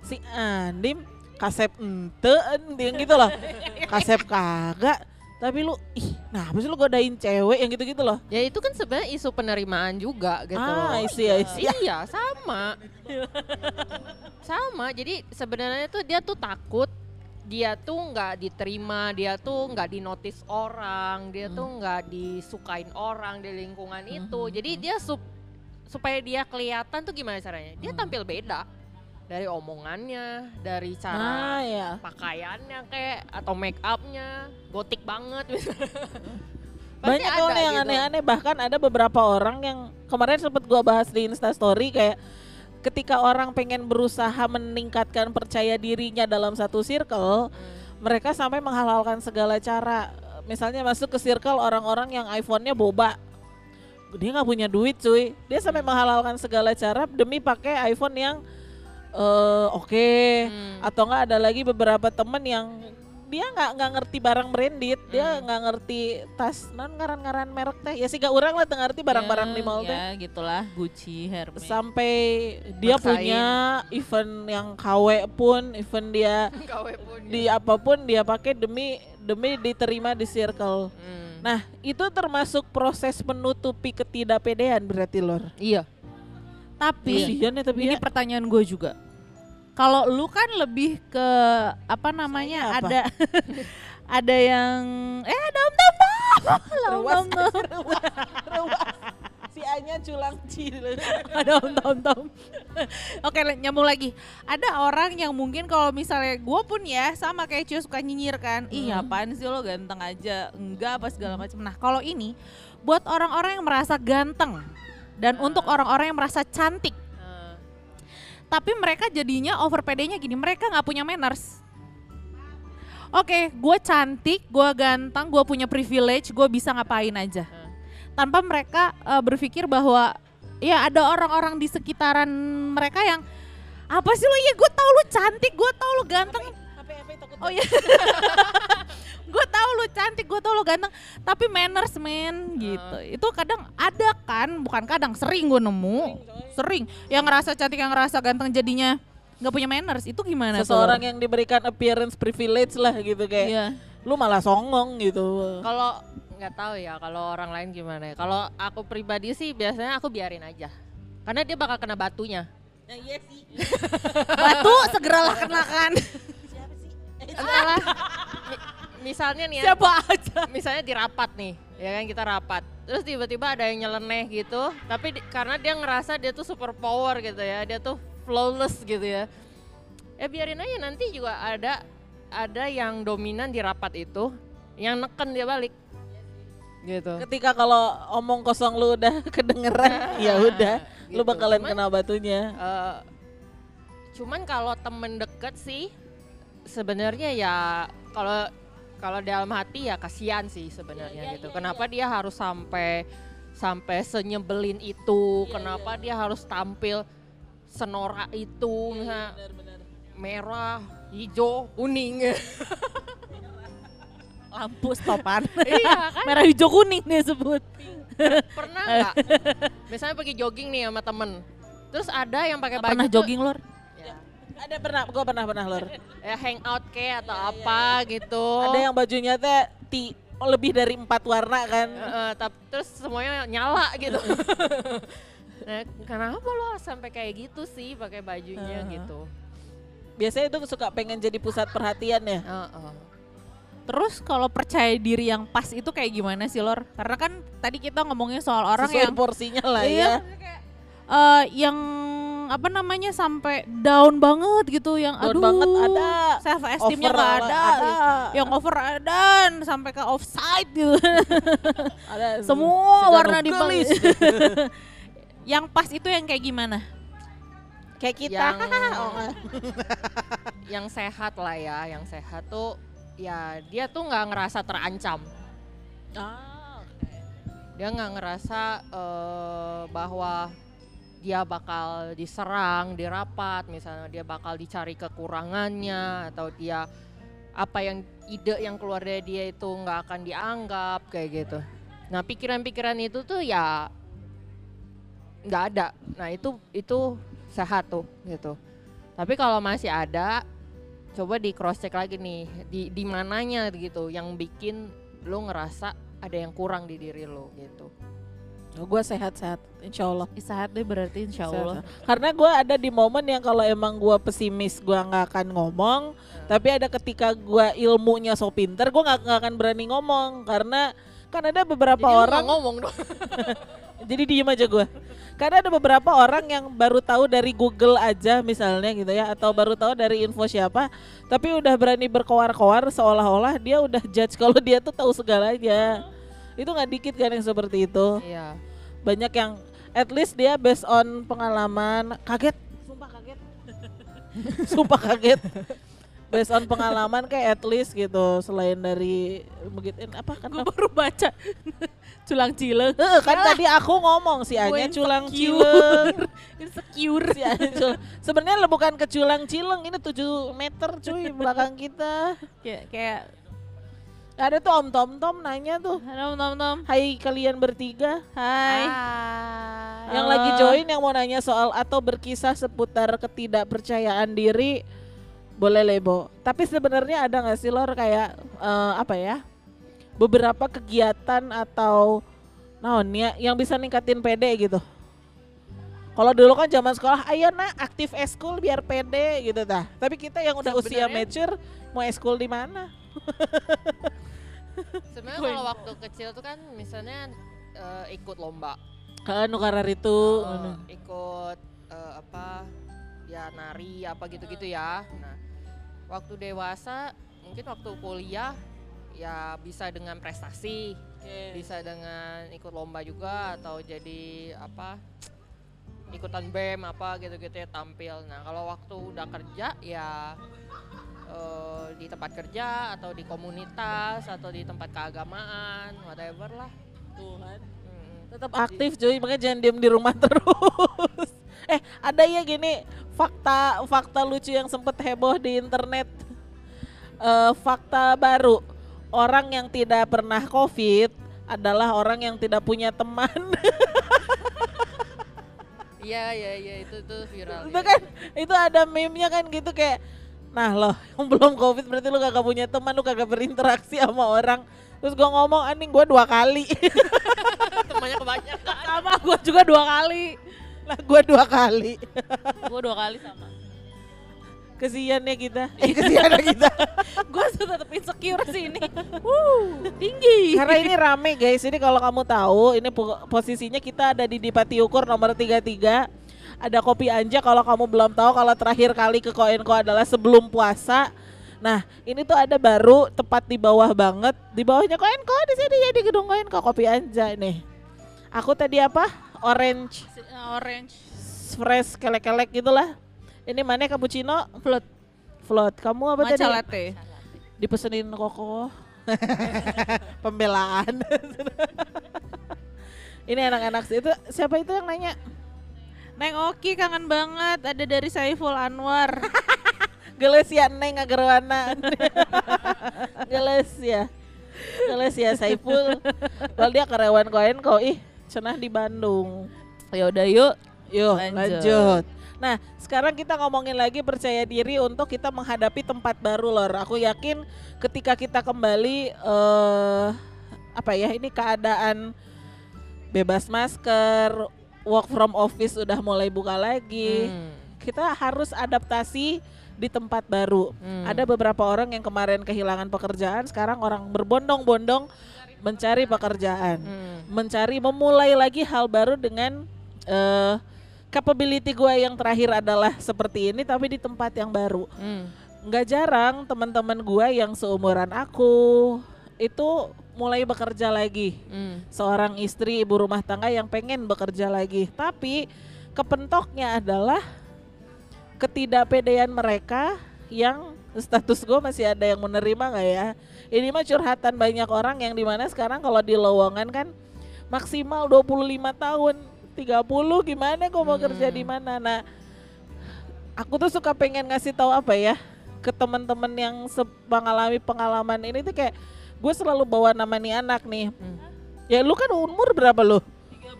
Si Andim kasep ente yang gitu loh. Kasep kagak. Tapi lu ih, nah sih lu godain cewek yang gitu-gitu loh. Ya itu kan sebenarnya isu penerimaan juga gitu loh. Ah, I see, I see. Iya, sama. sama. Jadi sebenarnya tuh dia tuh takut dia tuh nggak diterima, dia tuh nggak dinotis orang, dia tuh nggak disukain orang di lingkungan itu. Jadi dia sup- supaya dia kelihatan tuh gimana caranya? Dia tampil beda dari omongannya, dari cara Ah ya. pakaiannya kayak atau make upnya gotik banget Banyak nih yang gitu. aneh-aneh bahkan ada beberapa orang yang kemarin sempat gua bahas di Insta Story kayak ketika orang pengen berusaha meningkatkan percaya dirinya dalam satu circle, mereka sampai menghalalkan segala cara. Misalnya masuk ke circle orang-orang yang iPhone-nya boba. Dia nggak punya duit cuy. Dia sampai menghalalkan segala cara demi pakai iPhone yang eh oke Hmm. atau enggak ada lagi beberapa temen yang dia nggak nggak ngerti barang branded dia Hmm. nggak ngerti tas non ngaran-ngaran merek teh ya sih gak orang lah ngerti barang-barang Ya, di mall teh Ya gitulah Gucci, Hermes. sampai dia Maksain. punya event yang KW pun event dia pun di apa pun dia pakai demi demi diterima di circle Hmm. Nah itu termasuk proses menutupi ketidakpedean berarti lor iya. Tapi Kasihan ya tapi ini ya. pertanyaan gue juga. Kalau lu kan lebih ke apa namanya Saya apa? ada ada yang eh ada om tom tom, Lah, om Ruas, tom tom. ruas, ruas. si Anya culang cil ada om tom tom. Oke nyambung lagi. Ada orang yang mungkin kalau misalnya gue pun ya sama kayak Cio suka nyinyir kan. Ih Hmm. apaan sih lo ganteng aja. Enggak apa segala macam. Nah kalau ini buat orang-orang yang merasa ganteng dan untuk orang-orang yang merasa cantik Nah, tapi mereka jadinya over pedenya gini mereka nggak punya manners oke gue cantik gue ganteng gue punya privilege gue bisa ngapain aja. Tanpa mereka eh, berpikir bahwa ya ada orang-orang di sekitaran mereka yang apa sih lo? Ya gue tau lu cantik gue tau lu ganteng. HP HP takut oh ya gue tau lu cantik gue tau lu ganteng tapi manners men gitu. Itu kadang ada kan bukan kadang sering gue nemu. Sering. Yang ngerasa cantik yang ngerasa ganteng jadinya nggak punya manners itu gimana tuh? seseorang yang diberikan appearance privilege lah gitu kayak Iya. lu malah songong gitu. Kalau nggak tahu ya kalau orang lain gimana ya. Kalau aku pribadi sih biasanya aku biarin aja. Karena dia bakal kena batunya. Nah, iya sih. Batu segeralah kenakan. Siapa sih? Entahlah. mi- misalnya nih ya, Siapa aja. misalnya di rapat nih, ya kan kita rapat. Terus tiba-tiba ada yang nyeleneh gitu, tapi di- karena dia ngerasa dia tuh super power gitu ya, dia tuh flawless gitu ya. Ya biarin aja nanti juga ada ada yang dominan di rapat itu, yang neken dia balik. Gitu. Ketika kalau omong kosong lu udah kedengeran, ya udah, lu gitu. bakalan Cuman- kena batunya. Eh, cuman kalau temen deket sih sebenarnya ya kalau kalau dalam hati ya kasihan sih sebenarnya gitu. Kenapa dia harus sampai sampai senyebelin itu? Kenapa dia harus tampil senorak itu misalnya merah, hijau, kuning. Lampu stopan. iya kan? Merah hijau kuning dia sebut. Pernah nggak? Misalnya pergi jogging nih sama temen. Terus ada yang pakai baju Pernah tuh- jogging lor? Ya, Ada pernah, gua pernah pernah lor. ya hangout kayak atau apa gitu. Ada yang bajunya teh ti lebih dari empat warna kan. Heeh, tap- terus semuanya nyala gitu. nah, kenapa lo sampai kayak gitu sih pakai bajunya Heeh. gitu? Biasanya itu suka pengen jadi pusat perhatian ya. Heeh. Terus kalau percaya diri yang pas itu kayak gimana sih lor? Karena kan tadi kita ngomongnya soal orang Sesuai yang porsinya lah Iya, ya. eh, yang apa namanya sampai down banget gitu yang Down aduh banget ada. self esteemnya Over nggak ada, ada. yang over dan sampai ke offside gitu Ada semua warna di yang pas itu yang kayak gimana Kayak kita. Yang- Oh. Yang sehat lah ya, yang sehat tuh ya dia tuh nggak ngerasa terancam. Ah, Dia nggak ngerasa eh, bahwa dia bakal diserang di rapat, misalnya dia bakal dicari kekurangannya atau dia apa yang ide yang keluar dari dia itu nggak akan dianggap kayak gitu. Nah pikiran-pikiran itu tuh ya nggak ada. Nah itu itu sehat tuh gitu. Tapi kalau masih ada, coba di cross check lagi nih di di mananya gitu yang bikin lo ngerasa ada yang kurang di diri lo gitu. gue sehat-sehat, insya Allah. sehat deh berarti insya Allah. Karena gue ada di momen yang kalau emang gue pesimis gue nggak akan ngomong. Tapi ada ketika gue ilmunya so pinter, gue nggak nggak akan berani ngomong karena kan ada beberapa Jadi orang. ngomong dong. Jadi diem aja gue. Karena ada beberapa orang yang baru tahu dari Google aja misalnya gitu ya, atau baru tahu dari info siapa, tapi udah berani berkoar-koar seolah-olah dia udah judge kalau dia tuh tahu segalanya. Itu nggak dikit kan yang seperti itu. Iya. Banyak yang at least dia based on pengalaman kaget, sumpah kaget, sumpah kaget. Based on pengalaman kayak at least gitu selain dari begitu apa kan gue baru baca. Culang cileng. Kan tadi aku ngomong si Anya culang cileng. insecure. Si. Sebenarnya bukan ke culang cileng, ini 7 meter cuy belakang kita. kayak kayak Ada tuh Om Tom Tom nanya tuh, nom nom nom "Hai kalian bertiga, hai. Yang Halo. lagi join yang mau nanya soal atau berkisah seputar ketidakpercayaan diri boleh lebo. Tapi sebenarnya ada nggak sih lor kayak eh, apa ya? Beberapa kegiatan atau naon ya yang bisa ningkatin PD gitu. Kalau dulu kan zaman sekolah, ayo nak aktif eskul biar PD gitu dah. Tapi kita yang udah usia Sebenarnya- mature mau eskul di mana? Sebenarnya kalau waktu kecil tuh kan misalnya eh, ikut lomba, Kan nukarar itu. eh, ikut eh, apa ya nari apa gitu-gitu ya. Nah, waktu dewasa mungkin waktu kuliah ya bisa dengan prestasi, bisa dengan ikut lomba juga atau jadi apa ikutan BEM apa gitu-gitu ya tampil. Nah, kalau waktu udah kerja ya eh, di tempat kerja atau di komunitas atau di tempat keagamaan, whatever lah. Tuhan. Mm-mm. Tetap aktif cuy, makanya jangan diem di rumah terus. eh, ada ya gini fakta fakta lucu yang sempet heboh di internet. Eh, fakta baru, orang yang tidak pernah covid adalah orang yang tidak punya teman. Iya iya iya itu tuh viral. itu ya. kan itu ada meme-nya kan gitu kayak Nah loh, yang belum covid berarti lu kagak punya teman, lu kagak berinteraksi sama orang. Terus gua ngomong, anjing gua dua kali. Temannya kebanyakan. Sama gue juga dua kali. Lah gua dua kali. gue dua kali sama. Kesian ya kita. Eh kesian ya kita. gue tetap insecure sih ini. Wuh, tinggi. Karena ini rame guys. Ini kalau kamu tahu, ini po- posisinya kita ada di Dipati Ukur nomor 33. Ada kopi Anja kalau kamu belum tahu kalau terakhir kali ke Koenko adalah sebelum puasa. Nah, ini tuh ada baru tepat di bawah banget. Di bawahnya Koenko di sini ya di gedung Koenko kopi Anja nih. Aku tadi apa? Orange Orange. fresh kelek-kelek gitulah. Ini mana cappuccino? Float. Float. Kamu apa tadi? Matcha latte. dipesenin koko pembelaan ini anak-anak sih. itu siapa itu yang nanya Neng Oki kangen banget ada dari Saiful Anwar. geles ya neng agarwana geles ya geles ya Saiful kalau dia karyawan koen kau ih cenah di Bandung ya udah yuk. yuk Lanjut. lanjut. nah sekarang kita ngomongin lagi percaya diri untuk kita menghadapi tempat baru lor aku yakin ketika kita kembali eh apa ya ini keadaan bebas masker work from office udah mulai buka lagi Hmm. kita harus adaptasi di tempat baru. Hmm. Ada beberapa orang yang kemarin kehilangan pekerjaan, sekarang orang berbondong-bondong mencari pekerjaan, Hmm. mencari memulai lagi hal baru dengan eh capability gue yang terakhir adalah seperti ini, tapi di tempat yang baru. Hmm. Nggak jarang teman-teman gue yang seumuran aku itu mulai bekerja lagi Hmm. seorang istri ibu rumah tangga yang pengen bekerja lagi tapi kepentoknya adalah ketidakpedean mereka yang status gue masih ada yang menerima nggak ya ini mah curhatan banyak orang yang di mana sekarang kalau di lowongan kan maksimal 25 tahun 30 gimana gue mau kerja di mana nah aku tuh suka pengen ngasih tahu apa ya ke teman-teman yang mengalami pengalaman ini tuh kayak gue selalu bawa nama nih anak nih Hmm. ya lu kan umur berapa lu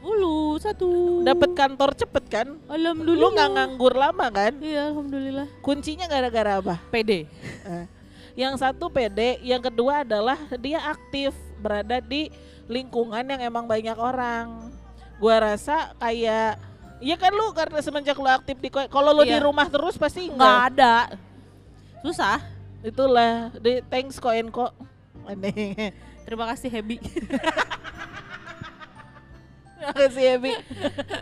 30 satu. dapat kantor cepet kan Alhamdulillah. lu nggak nganggur lama kan Iya, alhamdulillah. kuncinya gara-gara apa PD. Yang satu pede yang kedua adalah dia aktif berada di lingkungan yang emang banyak orang gua rasa kayak Iya kan lu karena semenjak lu aktif di kalau lu di Iya. rumah terus pasti Nggak ada. Susah. Itulah di thanks koin kok. Aneh. Terima kasih Happy. Makasih ya Bi.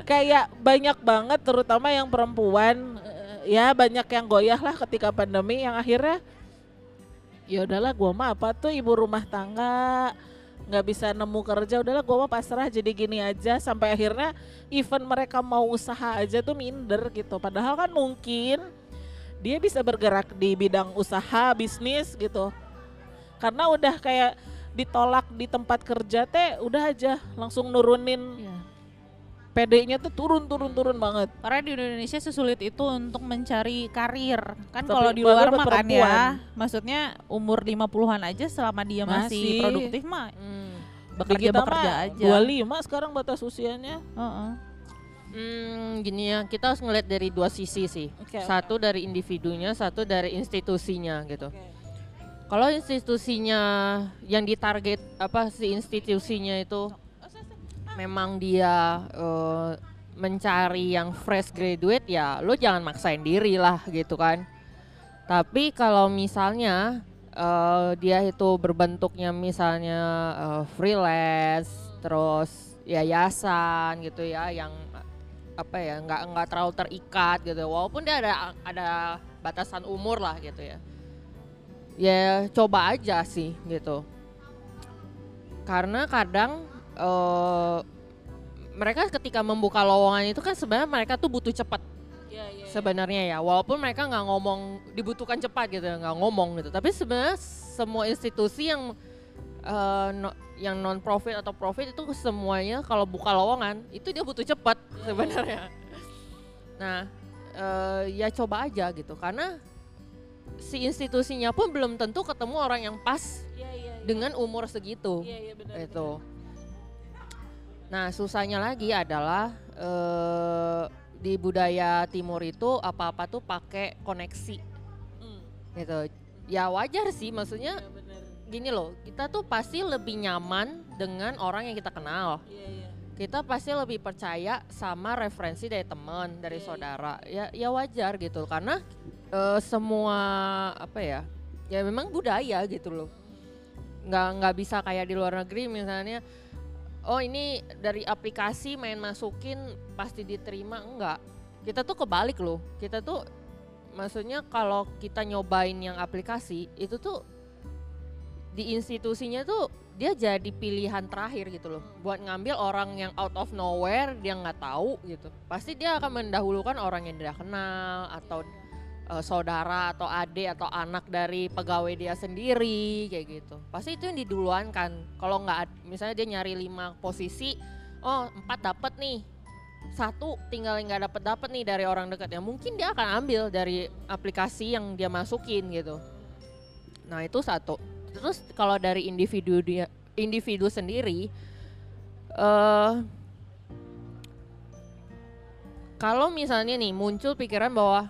Kayak banyak banget terutama yang perempuan ya banyak yang goyah lah ketika pandemi yang akhirnya ya udahlah gua mah apa tuh ibu rumah tangga? Nggak bisa nemu kerja udahlah gua mah pasrah jadi gini aja. Sampai akhirnya even mereka mau usaha aja tuh minder gitu. Padahal kan mungkin dia bisa bergerak di bidang usaha bisnis gitu. Karena udah kayak ditolak di tempat kerja teh udah aja langsung nurunin. PD-nya tuh turun turun turun banget. Karena di Indonesia sesulit itu untuk mencari karir. Kan kalau di luar mah kan ya, maksudnya umur 50-an aja selama dia masih, Masih. produktif mah Hmm. bekerja Di kita bekerja mah aja. 25 sekarang batas usianya. Heeh. Hmm, gini ya, kita harus ngeliat dari dua sisi sih. Oke, satu dari individunya, satu dari institusinya gitu. Kalau institusinya yang ditarget apa si institusinya itu memang dia eh, mencari yang fresh graduate ya, lo jangan maksain diri lah gitu kan. Tapi kalau misalnya eh, dia itu berbentuknya misalnya eh, freelance, terus yayasan gitu ya, yang apa ya nggak nggak terlalu terikat gitu. Walaupun dia ada ada batasan umur lah gitu ya. Ya coba aja sih gitu. Karena kadang eh, mereka ketika membuka lowongan itu kan sebenarnya mereka tuh butuh cepat. Sebenarnya ya walaupun mereka nggak ngomong dibutuhkan cepat gitu nggak ngomong gitu. Tapi sebenarnya semua institusi yang eh, no- yang non profit atau profit itu semuanya kalau buka lowongan itu dia butuh cepat sebenarnya. Nah eh, ya coba aja gitu. Karena si institusinya pun belum tentu ketemu orang yang pas dengan umur segitu. Itu nah susahnya lagi adalah eh, di budaya timur itu apa-apa tuh pakai koneksi. Gitu. Ya wajar sih maksudnya gini loh kita tuh pasti lebih nyaman dengan orang yang kita kenal. Kita pasti lebih percaya sama referensi dari teman dari saudara. Ya ya wajar gitu karena eh, semua apa ya ya memang budaya gitu loh. Nggak nggak bisa kayak di luar negeri misalnya oh ini dari aplikasi main masukin pasti diterima? Enggak. Kita tuh kebalik loh. Kita tuh maksudnya kalau kita nyobain yang aplikasi itu tuh di institusinya tuh dia jadi pilihan terakhir gitu loh. Buat ngambil orang yang out of nowhere dia nggak tahu gitu. Pasti dia akan mendahulukan orang yang dia kenal atau eh, saudara atau adik atau anak dari pegawai dia sendiri kayak gitu. Pasti itu yang diduluankan kalau nggak misalnya dia nyari lima posisi oh empat dapat nih. Satu tinggal yang nggak dapat dapat nih dari orang dekat. Ya mungkin dia akan ambil dari aplikasi yang dia masukin gitu. Nah itu satu. Terus kalau dari individu dia individu sendiri eh kalau misalnya nih muncul pikiran bahwa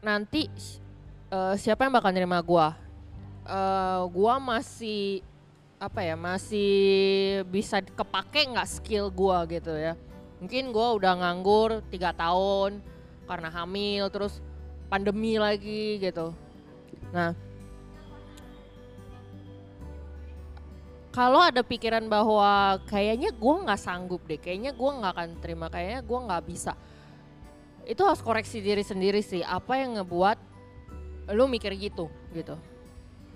nanti eh, siapa yang bakal nerima gua? Eh gua masih apa ya masih bisa kepake nggak skill gua gitu ya. Mungkin gua udah nganggur tiga tahun karena hamil terus pandemi lagi gitu. Nah kalau ada pikiran bahwa kayaknya gua nggak sanggup deh kayaknya gua nggak akan terima kayaknya gua nggak bisa itu harus koreksi diri sendiri sih. Apa yang ngebuat lu mikir gitu gitu.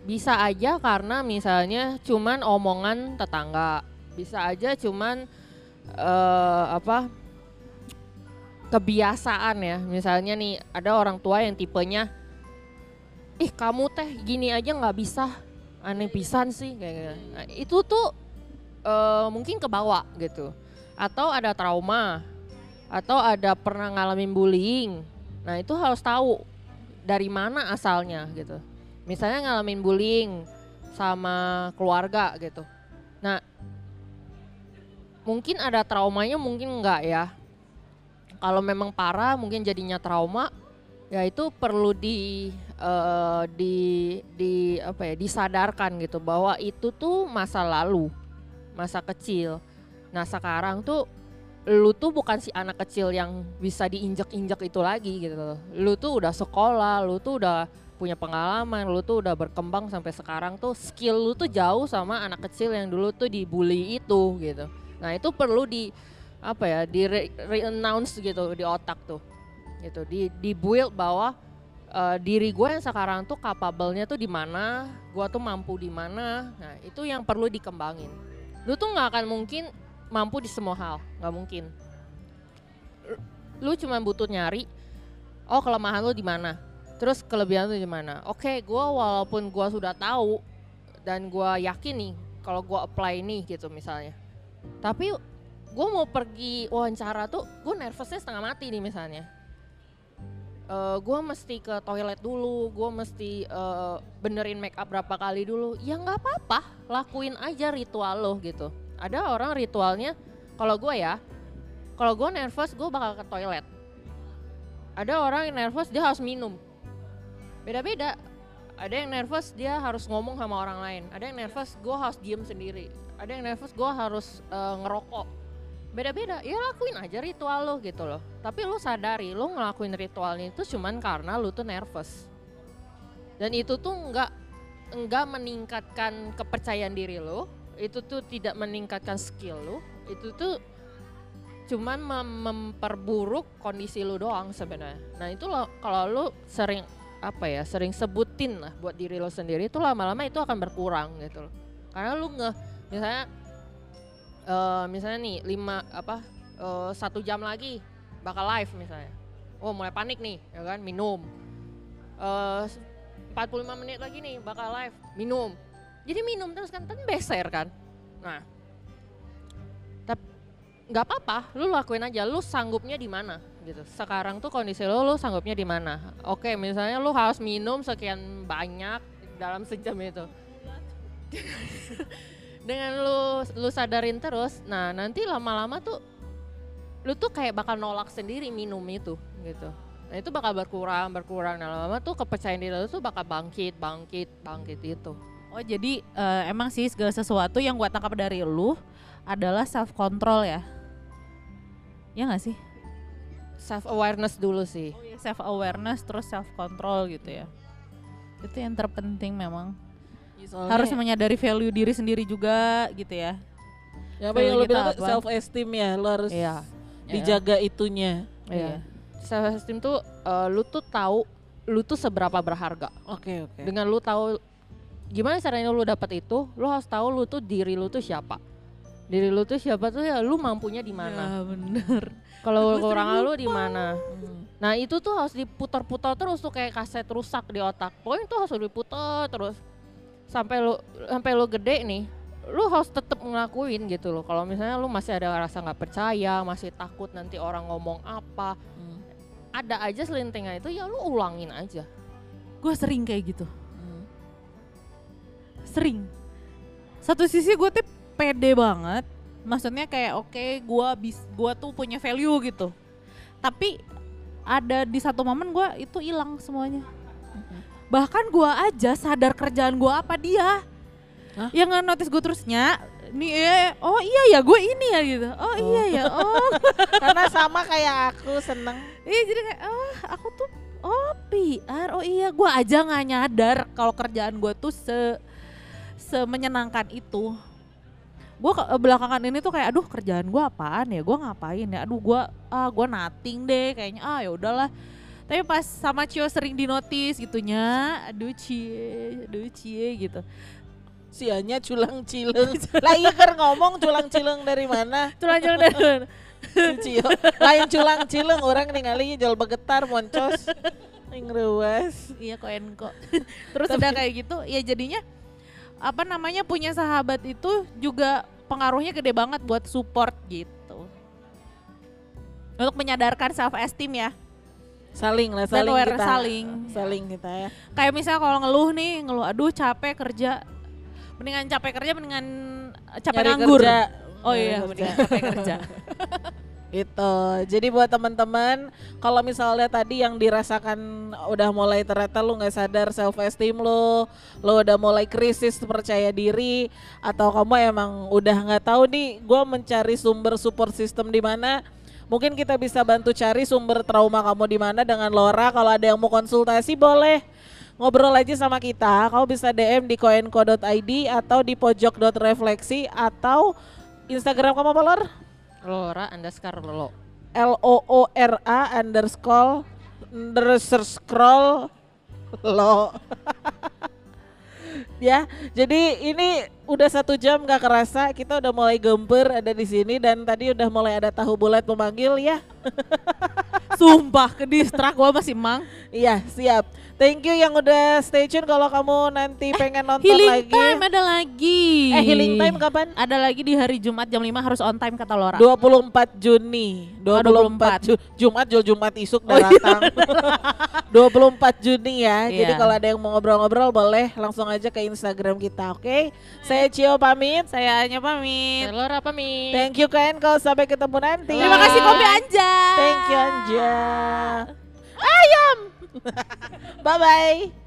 Bisa aja karena misalnya cuman omongan tetangga. Bisa aja cuman eh, apa kebiasaan ya. Misalnya nih ada orang tua yang tipenya ih kamu teh gini aja nggak bisa. Aneh pisan sih kayak gitu. Nah, itu tuh eh, mungkin kebawa gitu. Atau ada trauma atau ada pernah ngalamin bullying? Nah itu harus tahu dari mana asalnya gitu. Misalnya ngalamin bullying sama keluarga gitu. Nah mungkin ada traumanya mungkin enggak ya. Kalau memang parah mungkin jadinya trauma ya itu perlu di eh, di di apa ya disadarkan gitu. Bahwa itu tuh masa lalu masa kecil. Nah sekarang tuh lu tuh bukan si anak kecil yang bisa diinjek-injek itu lagi gitu loh. Lu tuh udah sekolah, lu tuh udah punya pengalaman, lu tuh udah berkembang sampai sekarang tuh skill lu tuh jauh sama anak kecil yang dulu tuh dibully itu gitu. Nah, itu perlu di apa ya, di re- re-announce gitu di otak tuh. Gitu, di di build bahwa eh, diri gue yang sekarang tuh capable-nya tuh di mana, gue tuh mampu di mana. Nah, itu yang perlu dikembangin. Lu tuh nggak akan mungkin mampu di semua hal, nggak mungkin. Lu cuma butuh nyari, oh kelemahan lu di mana, terus kelebihan lu di mana. Oke, gua walaupun gua sudah tahu dan gua yakin nih kalau gua apply ini gitu misalnya, tapi gua mau pergi wawancara tuh, gue nervousnya setengah mati nih misalnya. Eh gue mesti ke toilet dulu, gue mesti eh, benerin make up berapa kali dulu. Ya nggak apa-apa, lakuin aja ritual lo gitu ada orang ritualnya kalau gue ya kalau gue nervous gue bakal ke toilet. Ada orang yang nervous dia harus minum. Beda-beda. Ada yang nervous dia harus ngomong sama orang lain. Ada yang nervous gue harus diem sendiri. Ada yang nervous gue harus eh, ngerokok. Beda-beda. Ya lakuin aja ritual lo gitu loh. Tapi lo sadari lo ngelakuin ritualnya itu cuman karena lo tuh nervous. Dan itu tuh nggak nggak meningkatkan kepercayaan diri lo itu tuh tidak meningkatkan skill lu. Itu tuh cuman mem- memperburuk kondisi lu doang sebenarnya. Nah itu lo kalau lu sering apa ya sering sebutin lah buat diri lo sendiri itu lama-lama itu akan berkurang gitu loh. Karena lu nge misalnya eh misalnya nih lima apa eh, satu jam lagi bakal live misalnya. Oh mulai panik nih ya kan minum. Eh 45 menit lagi nih bakal live minum jadi minum terus kan kan beser kan? Nah. Tapi nggak apa-apa lu lakuin aja. Lu sanggupnya di mana? Gitu. Sekarang tuh kondisi lu lu sanggupnya di mana? Oke misalnya lu harus minum sekian banyak dalam sejam itu. Dengan lu lu sadarin terus nah nanti lama-lama tuh lu tuh kayak bakal nolak sendiri minum itu gitu. Nah itu bakal berkurang, berkurang. Nah lama-lama tuh kepercayaan diri lu tuh bakal bangkit, bangkit, bangkit itu. Oh jadi eh, emang sih segala sesuatu yang gua tangkap dari lu adalah self control ya. Ya nggak sih? Self awareness dulu sih. Self awareness terus self control gitu ya. Itu yang terpenting memang. Soalnya- Harus menyadari value diri sendiri juga gitu ya. ya apa yang lo bilang apa. self esteem ya, lo harus Iya. dijaga itunya. Iya. Self esteem tuh eh, lu tuh tahu lu tuh seberapa berharga. Oke oke. Dengan lu tahu gimana caranya lu dapat itu, lu harus tahu lu tuh diri lu tuh siapa. Diri lu tuh siapa tuh ya lu mampunya di mana. Ya bener. Kalau sering lu di mana. Hmm. Nah itu tuh harus diputar-putar terus tuh kayak kaset rusak di otak. Pokoknya tuh harus diputar terus sampai lu sampai lu gede nih. Lu harus tetap ngelakuin gitu loh. Kalau misalnya lu masih ada rasa nggak percaya, masih takut nanti orang ngomong apa, Hmm. ada aja selintingan itu ya lu ulangin aja. Gue sering kayak gitu. Sering. Satu sisi gue tuh pede banget. Maksudnya kayak oke gue bis gue tuh punya value gitu. Tapi ada di satu momen gue itu hilang semuanya. Bahkan gue aja sadar kerjaan gue apa dia. Hah? Yang nggak notice gue terusnya nih eh, oh iya ya gue ini ya gitu. Oh, iya ya. Oh Karena sama kayak aku seneng. Iya jadi kayak oh aku tuh oh PR oh iya gue aja nggak nyadar kalau kerjaan gue tuh se semenyenangkan itu. Gue belakangan ini tuh kayak aduh kerjaan gue apaan ya gue ngapain ya aduh gue ah gue nating deh kayaknya ah ya udahlah tapi pas sama Cio sering di notice gitunya aduh cie aduh cie gitu Sianya culang cileng. lah iya kan ngomong culang cileng dari mana? tuh lanjut deh Si Cio. Lain culang cileng orang ningali jual begetar moncos. Ing ruas. iya kok enko terus udah kayak gitu ya jadinya apa namanya punya sahabat itu juga pengaruhnya gede banget buat support gitu untuk menyadarkan self esteem ya Saling lah, Dan saling aware kita. saling. Saling kita ya. kayak misalnya kalau ngeluh nih ngeluh aduh capek kerja mendingan capek kerja mendingan capek Nyari nganggur kerja. oh iya mendingan capek kerja Itu. Jadi buat teman-teman, kalau misalnya tadi yang dirasakan udah mulai ternyata lu nggak sadar self esteem lu, lu udah mulai krisis percaya diri, atau kamu emang udah nggak tahu nih, gue mencari sumber support system di mana. Mungkin kita bisa bantu cari sumber trauma kamu di mana dengan Laura. Kalau ada yang mau konsultasi boleh ngobrol aja sama kita. Kamu bisa DM di koenko.id atau di pojok.refleksi atau Instagram kamu apa Lor? Lora underscore lo. L O O R A underscore underscore scroll lo. Ya jadi ini udah satu jam gak kerasa kita udah mulai gemper ada di sini dan tadi udah mulai ada tahu bulat memanggil ya. Sumpah ke distrak gue masih mang. Iya siap thank you yang udah stay tune. Kalau kamu nanti pengen nonton healing lagi time ada lagi. Eh healing time kapan? Ada lagi di hari Jumat jam 5 harus on time kata Laura. 24 Juni. 24 Ju- Jumat Jul Jumat isuk Oh, udah iya. datang. 24 Juni ya. Jadi Iya. kalau ada yang mau ngobrol-ngobrol boleh langsung aja ke Instagram kita oke? Saya Cio pamit. Saya hanya pamit. Lora pamit. Thank you Ken. Kalau sampai ketemu nanti. Terima kasih kopi Anja. Thank you Anja. Ayam Bye bye